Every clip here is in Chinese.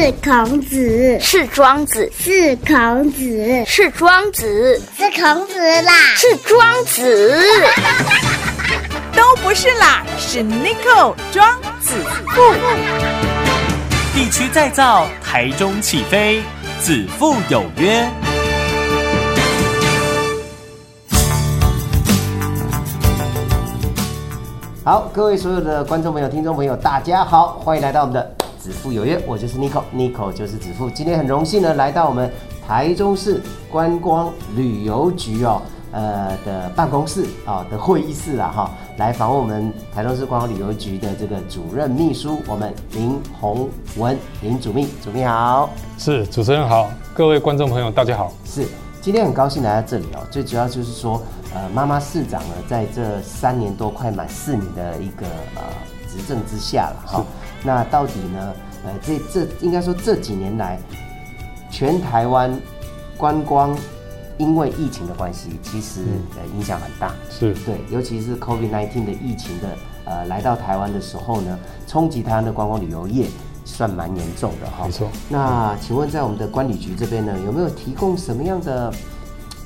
是孔子，是庄子，是孔子，是庄子，是孔子啦，是庄子，都不是啦，是 n i c o 庄子富。地区再造，台中起飞，子父有约。好，各位所有的观众朋友、听众朋友，大家好，欢迎来到我们的子父有约，我就是 Nico，Nico 就是子父。今天很荣幸呢，来到我们台中市观光旅游局哦，呃的办公室啊的会议室啊哈，来访问我们台中市观光旅游局的这个主任秘书，我们林宏文林主秘，主秘好，是主持人好，各位观众朋友大家好，是今天很高兴来到这里哦，最主要就是说。呃，妈妈市长呢，在这三年多快满四年的一个呃执政之下了哈。那到底呢？呃，这这应该说这几年来，全台湾观光因为疫情的关系，其实呃影响很大。是对，尤其是 COVID-19 的疫情的呃来到台湾的时候呢，冲击台湾的观光旅游业算蛮严重的哈。没错。那请问在我们的管理局这边呢，有没有提供什么样的？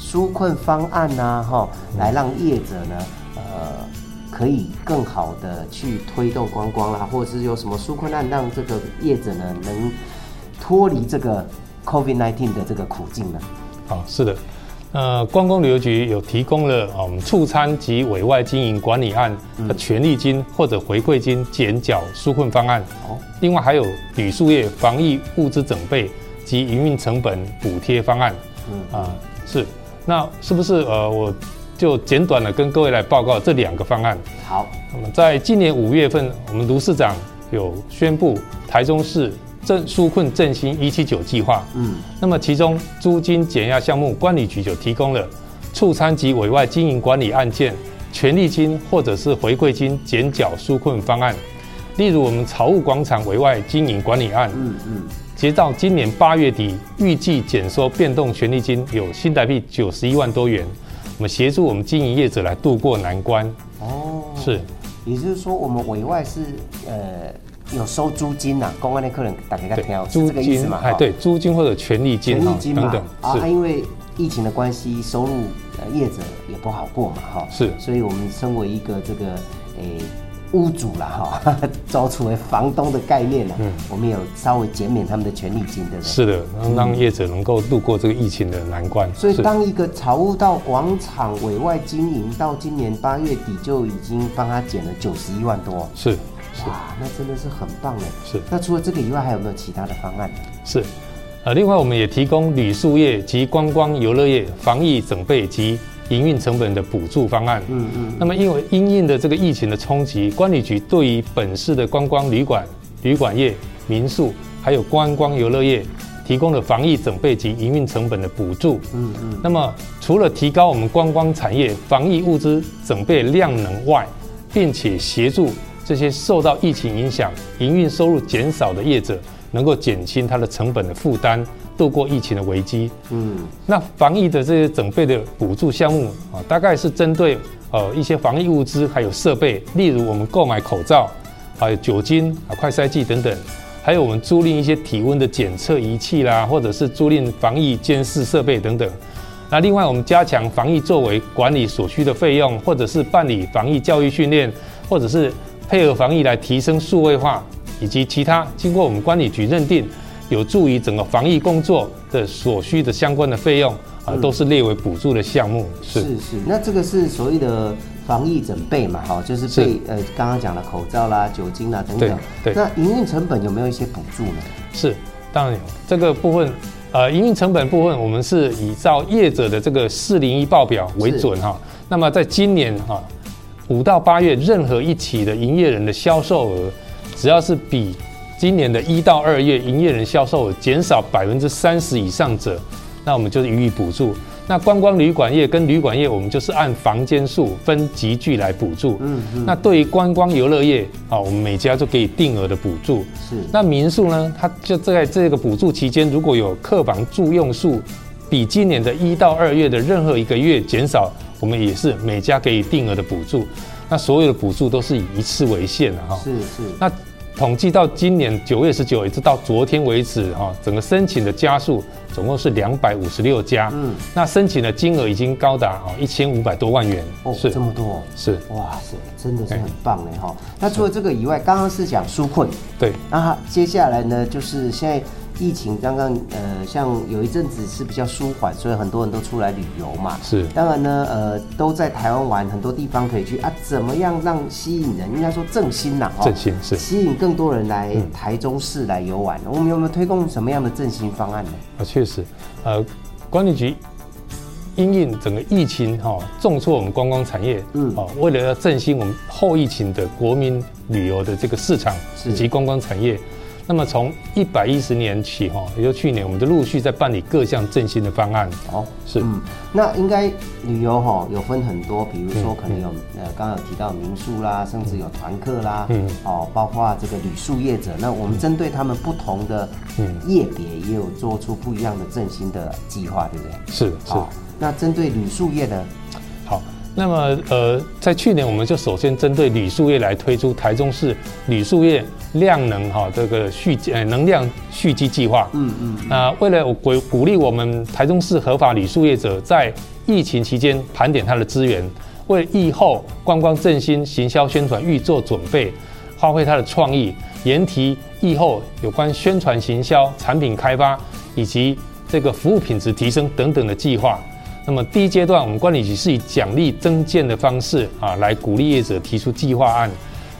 纾困方案呢，哈，来让业者呢，呃，可以更好的去推动观光啦，或者是有什么纾困案，让这个业者呢能脱离这个 COVID-19 的这个苦境呢？好，是的，呃，观光旅游局有提供了嗯促餐及委外经营管理案的权利金或者回馈金减缴纾困方案，哦，另外还有旅宿业防疫物资整备及营运成本补贴方案，嗯。啊是。那是不是呃，我就简短的跟各位来报告这两个方案？好，那么在今年五月份，我们卢市长有宣布台中市振纾困振兴一七九计划。嗯，那么其中租金减压项目，管理局就提供了促餐及委外经营管理案件权利金或者是回馈金减缴纾困方案。例如我们草务广场委外经营管理案。嗯嗯。截到今年八月底，预计减收变动权利金有新台币九十一万多元，我们协助我们经营业者来渡过难关。哦，是，也就是说，我们委外是呃有收租金呐，公安的客人打给他挑，租金嘛？哎，对，租金或者权利金等等。啊，因为疫情的关系，收入呃业者也不好过嘛，哈。是，所以我们身为一个这个诶。屋主了哈，招出为房东的概念了。嗯，我们有稍微减免他们的权利金的。是的，让业者能够度过这个疫情的难关。所以，当一个草悟道广场委外经营到今年八月底就已经帮他减了九十一万多。是，哇，那真的是很棒嘞。是。那除了这个以外，还有没有其他的方案？是，呃，另外我们也提供旅宿业及观光游乐业防疫整备及。营运成本的补助方案，嗯嗯，那么因为因应的这个疫情的冲击，管理局对于本市的观光旅馆、旅馆业、民宿，还有观光游乐业，提供了防疫准备及营运成本的补助，嗯嗯，那么除了提高我们观光产业防疫物资准备量能外，并且协助这些受到疫情影响、营运收入减少的业者，能够减轻它的成本的负担。度过疫情的危机，嗯，那防疫的这些整备的补助项目啊，大概是针对呃一些防疫物资还有设备，例如我们购买口罩，还有酒精啊、快筛剂等等，还有我们租赁一些体温的检测仪器啦，或者是租赁防疫监视设备等等。那另外我们加强防疫作为管理所需的费用，或者是办理防疫教育训练，或者是配合防疫来提升数位化，以及其他经过我们管理局认定。有助于整个防疫工作的所需的相关的费用啊，都是列为补助的项目。是是，那这个是所谓的防疫准备嘛？哈，就是被呃刚刚讲的口罩啦、酒精啦等等。对。那营运成本有没有一些补助呢？是，当然有。这个部分，呃，营运成本部分，我们是以照业者的这个四零一报表为准哈。那么在今年哈，五到八月任何一起的营业人的销售额，只要是比。今年的一到二月，营业人销售额减少百分之三十以上者，那我们就予以补助。那观光旅馆业跟旅馆业，我们就是按房间数分集聚来补助。嗯嗯。那对于观光游乐业啊，我们每家就给予定额的补助。是。那民宿呢，它就在这个补助期间，如果有客房住用数比今年的一到二月的任何一个月减少，我们也是每家给予定额的补助。那所有的补助都是以一次为限的哈。是是。那统计到今年九月十九，一直到昨天为止，哈，整个申请的家数总共是两百五十六家，嗯，那申请的金额已经高达啊一千五百多万元，哦，是。这么多，是，哇塞，真的是很棒嘞哈。那除了这个以外，刚刚是讲纾困，对，那接下来呢，就是现在。疫情刚刚呃，像有一阵子是比较舒缓，所以很多人都出来旅游嘛。是，当然呢，呃，都在台湾玩，很多地方可以去啊。怎么样让吸引人？应该说振兴呐，振兴是吸引更多人来台中市来游玩。我们有没有推动什么样的振兴方案呢？啊，确实，呃，管理局因应整个疫情哈，重挫我们观光产业，嗯，啊，为了要振兴我们后疫情的国民旅游的这个市场以及观光产业。那么从一百一十年起哈，也就去年，我们就陆续在办理各项振兴的方案。哦，是，嗯，那应该旅游哈有分很多，比如说可能有呃，刚刚有提到民宿啦，甚至有团客啦，嗯，哦，包括这个旅宿业者，那我们针对他们不同的业别，也有做出不一样的振兴的计划，对不对？是是。那针对旅宿业呢？好。那么，呃，在去年我们就首先针对铝塑业来推出台中市铝塑业量能哈这个蓄呃能量蓄积计划。嗯嗯。那为了鼓鼓励我们台中市合法铝塑业者在疫情期间盘点它的资源，为疫后观光振兴、行销宣传预做准备，发挥它的创意，研提疫后有关宣传行销、产品开发以及这个服务品质提升等等的计划。那么第一阶段，我们管理局是以奖励增建的方式啊，来鼓励业者提出计划案。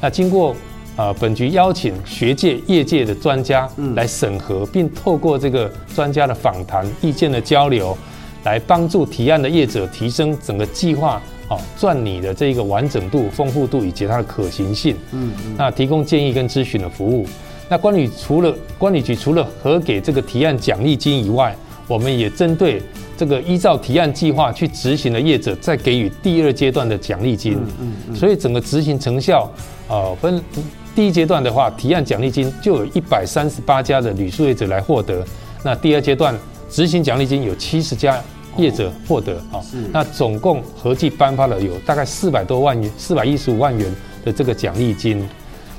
那经过啊，本局邀请学界、业界的专家来审核，并透过这个专家的访谈、意见的交流，来帮助提案的业者提升整个计划啊赚你的这个完整度、丰富度以及它的可行性。嗯嗯。那提供建议跟咨询的服务。那管理除了管理局除了核给这个提案奖励金以外，我们也针对。这个依照提案计划去执行的业者，再给予第二阶段的奖励金。嗯嗯。所以整个执行成效，呃，分第一阶段的话，提案奖励金就有一百三十八家的旅宿业者来获得。那第二阶段执行奖励金有七十家业者获得啊。是。那总共合计颁发了有大概四百多万元，四百一十五万元的这个奖励金。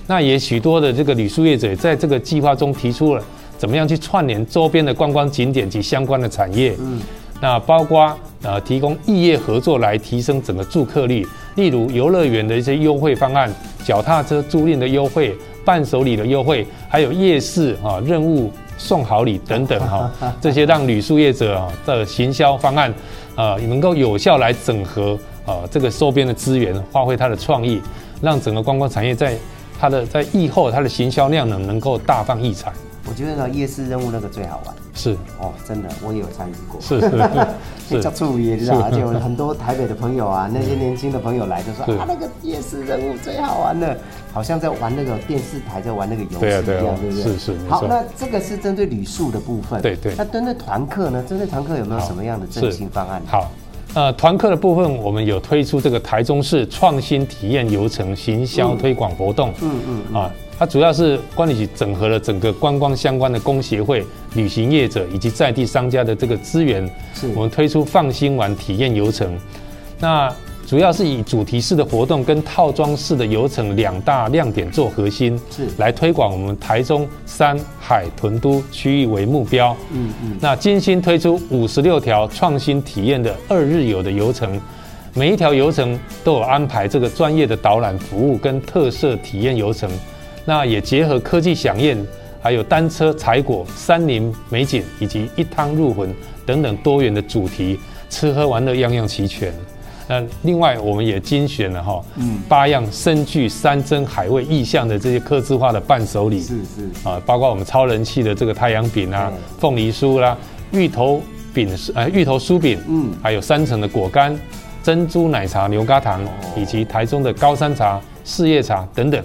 那也许多的这个旅宿业者在这个计划中提出了怎么样去串联周边的观光景点及相关的产业。嗯。那包括呃提供异业合作来提升整个住客率，例如游乐园的一些优惠方案、脚踏车租赁的优惠、伴手礼的优惠，还有夜市啊任务送好礼等等哈，这些让旅宿业者啊的行销方案啊能够有效来整合啊这个周边的资源，发挥它的创意，让整个观光产业在它的在疫后它的行销量呢能够大放异彩。我觉得呢，夜市任务那个最好玩。是哦，真的，我也有参与过。是是，叫注意，知道而且有很多台北的朋友啊，那些年轻的朋友来就说啊，那个夜市任务最好玩的，好像在玩那个电视台在玩那个游戏一样，对不对？是是。好，那这个是针对旅宿的部分。对对。那针对团客呢？针对团客有没有什么样的振兴方案？好，呃，团客的部分，我们有推出这个台中市创新体验游程行销推广活动。嗯嗯啊。它主要是管理局整合了整个观光相关的工协会、旅行业者以及在地商家的这个资源，我们推出放心玩体验游程。那主要是以主题式的活动跟套装式的游程两大亮点做核心，是来推广我们台中山海屯都区域为目标。嗯嗯。那精心推出五十六条创新体验的二日游的游程，每一条游程都有安排这个专业的导览服务跟特色体验游程。那也结合科技响宴，还有单车采果、山林美景，以及一汤入魂等等多元的主题，吃喝玩乐样样齐全。那另外我们也精选了哈，嗯，八样深具山珍海味意象的这些刻字化的伴手礼，是是啊，包括我们超人气的这个太阳饼啊、凤梨酥啦、芋头饼呃芋头酥饼，嗯，还有三层的果干、珍珠奶茶、牛轧糖，以及台中的高山茶、四叶茶等等。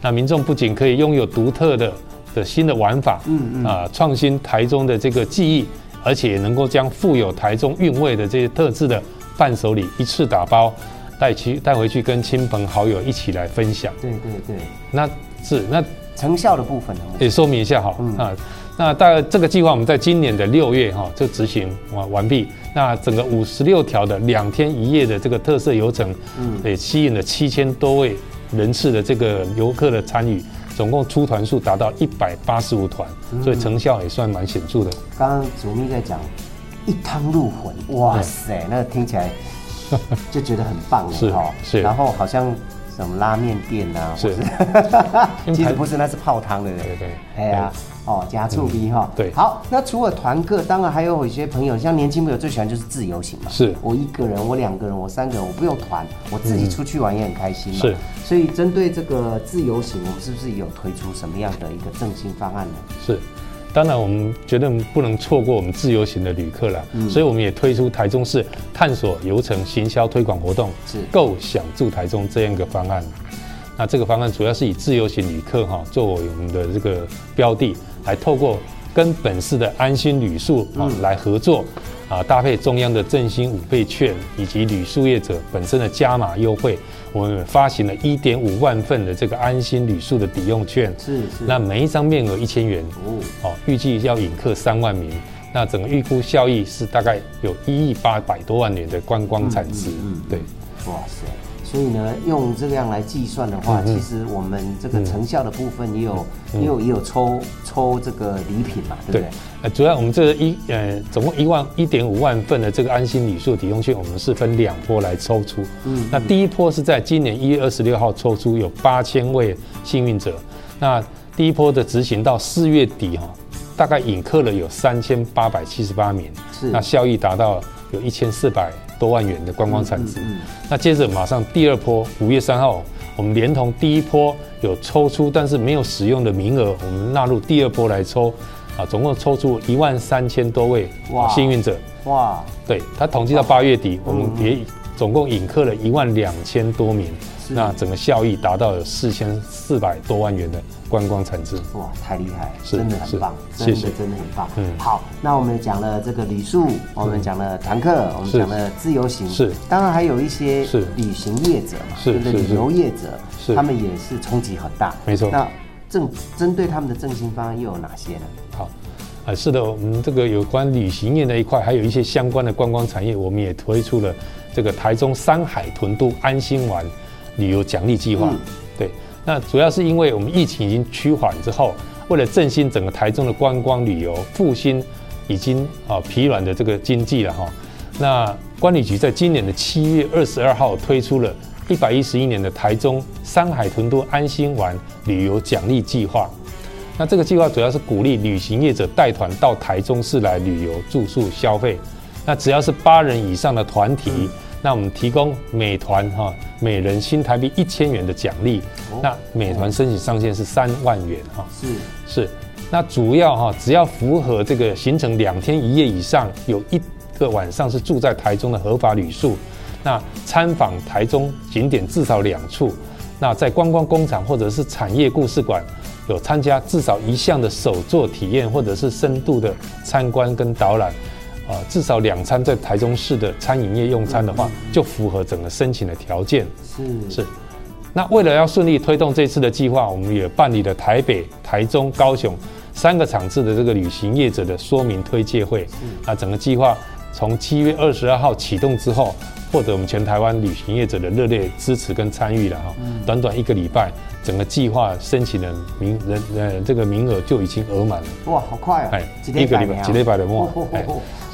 那民众不仅可以拥有独特的的新的玩法，嗯嗯啊，创新台中的这个记忆，而且也能够将富有台中韵味的这些特质的伴手礼一次打包带去带回去，跟亲朋好友一起来分享。对对对，那是那成效的部分呢？也说明一下哈啊，那大概这个计划我们在今年的六月哈就执行完完毕。那整个五十六条的两天一夜的这个特色游程，嗯，也吸引了七千多位。人次的这个游客的参与，总共出团数达到一百八十五团，所以成效也算蛮显著的。刚刚祖咪在讲一汤入魂，哇塞，那听起来就觉得很棒 是哎哈。是然后好像什么拉面店呐、是 其实不是，那是泡汤的。对对哎呀，哦，加醋逼哈。对好，那除了团客，当然还有一些朋友，像年轻朋友最喜欢就是自由行嘛。是我一个人，我两个人，我三个人，我不用团，我自己出去玩也很开心嘛。是。所以针对这个自由行，我们是不是有推出什么样的一个振兴方案呢？是，当然我们绝对不能错过我们自由行的旅客了，所以我们也推出台中市探索游程行销推广活动，是。够享住台中这样一个方案。那这个方案主要是以自由行旅客哈作为我们的这个标的，来透过跟本市的安心旅宿啊来合作，啊搭配中央的振兴五倍券以及旅宿业者本身的加码优惠，我们发行了一点五万份的这个安心旅宿的抵用券，是是那每一张面额一千元，哦，哦，预计要引客三万名，那整个预估效益是大概有一亿八百多万元的观光产值，嗯对。哇塞！所以呢，用这样来计算的话，其实我们这个成效的部分也有，也有也有抽抽这个礼品嘛，对不对？对？，呃，主要我们这个一呃，总共一万一点五万份的这个安心礼数抵用券，我们是分两波来抽出。嗯。那第一波是在今年一月二十六号抽出，有八千位幸运者。那第一波的执行到四月底哈、大概引客了有三千八百七十八名，是。那效益达到有一千四百多万元的观光产值。那接着马上第二波，五月三号，我们连同第一波有抽出但是没有使用的名额，我们纳入第二波来抽，啊，总共抽出一万三千多位幸运者。哇，对，他统计到八月底，我们也总共引客了一万两千多名，那整个效益达到有四千四百多万元的观光产值。哇，太厉害，是真的很棒，真的真的很棒。嗯。好，那我们讲了这个旅宿，我们讲了团客，我们是讲了自由行，是。当然还有一些是。旅行业者嘛，是旅游业者，是。他们也是冲击很大，没错。那正针对他们的振兴方案又有哪些呢？好，啊，是的，我们这个有关旅行业那一块，还有一些相关的观光产业，我们也推出了这个台中山海屯都安心玩旅游奖励计划。嗯对，那主要是因为我们疫情已经趋缓之后，为了振兴整个台中的观光旅游，复兴已经啊疲软的这个经济了哈。那管理局在今年的七月二十二号推出了一百一十一年的台中山海屯都安心玩旅游奖励计划。那这个计划主要是鼓励旅行业者带团到台中市来旅游、住宿、消费。那只要是八人以上的团体，那我们提供美团哈每人新台币一千元的奖励。那美团申请上限是三万元哈。是是，那主要哈，只要符合这个行程两天一夜以上，有一个晚上是住在台中的合法旅宿，那参访台中景点至少两处，那在观光工厂或者是产业故事馆有参加至少一项的手作体验，或者是深度的参观跟导览。啊，至少两餐在台中市的餐饮业用餐的话，就符合整个申请的条件。是是。那为了要顺利推动这次的计划，我们也办理了台北、台中、高雄三个场次的这个旅行业者的说明推介会。那整个计划从七月二十二号启动之后，获得我们全台湾旅行业者的热烈支持跟参与了哈。短短一个礼拜，整个计划申请的名人呃这个名额就已经额满了。哇，好快啊哎，，一个礼拜，几礼拜的末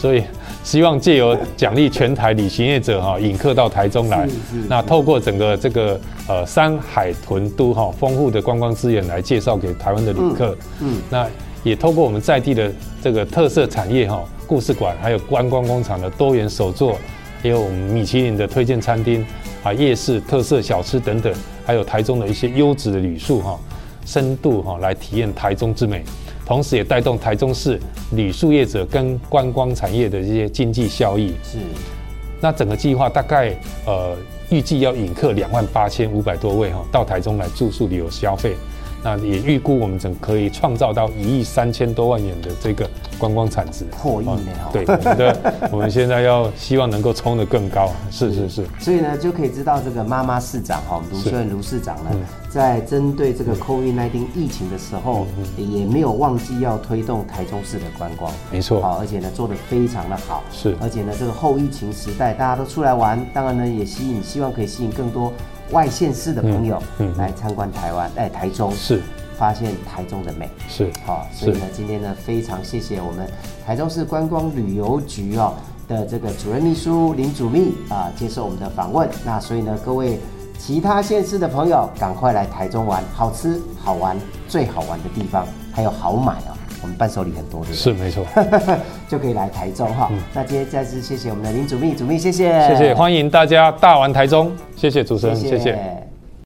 所以希望借由奖励全台旅行业者哈，引客到台中来。那透过整个这个呃山海豚都哈丰富的观光资源来介绍给台湾的旅客，嗯那也透过我们在地的这个特色产业哈，故事馆还有观光工厂的多元手作，还有我们米其林的推荐餐厅啊，夜市特色小吃等等，还有台中的一些优质的旅宿哈，深度哈来体验台中之美。同时也带动台中市旅宿业者跟观光产业的这些经济效益。是那整个计划大概呃预计要引客两万八千五百多位哈到台中来住宿旅游消费。那也预估我们整可以创造到一亿三千多万元的这个观光产值。破亿呢哦。对，我们的 我们现在要希望能够冲得更高。是是是。所以呢，就可以知道这个妈妈市长哈，卢秀燕卢市长呢，嗯在针对这个 COVID-19 疫情的时候，也没有忘记要推动台中市的观光，没错。好，而且呢做得非常的好，是。而且呢这个后疫情时代，大家都出来玩，当然呢也吸引，希望可以吸引更多外县市的朋友来参观台湾，哎，台中是发现台中的美。是好、所以呢，今天呢，非常谢谢我们台中市观光旅游局哦的这个主任秘书林祖密啊，接受我们的访问。那所以呢，各位其他县市的朋友，赶快来台中玩，好吃好玩，最好玩的地方，还有好买哦。我们伴手礼很多，对不对？是没错，就可以来台中哈。那今天再次谢谢我们的林祖秘，祖秘谢谢，谢谢，欢迎大家大玩台中，谢谢主持人，谢谢。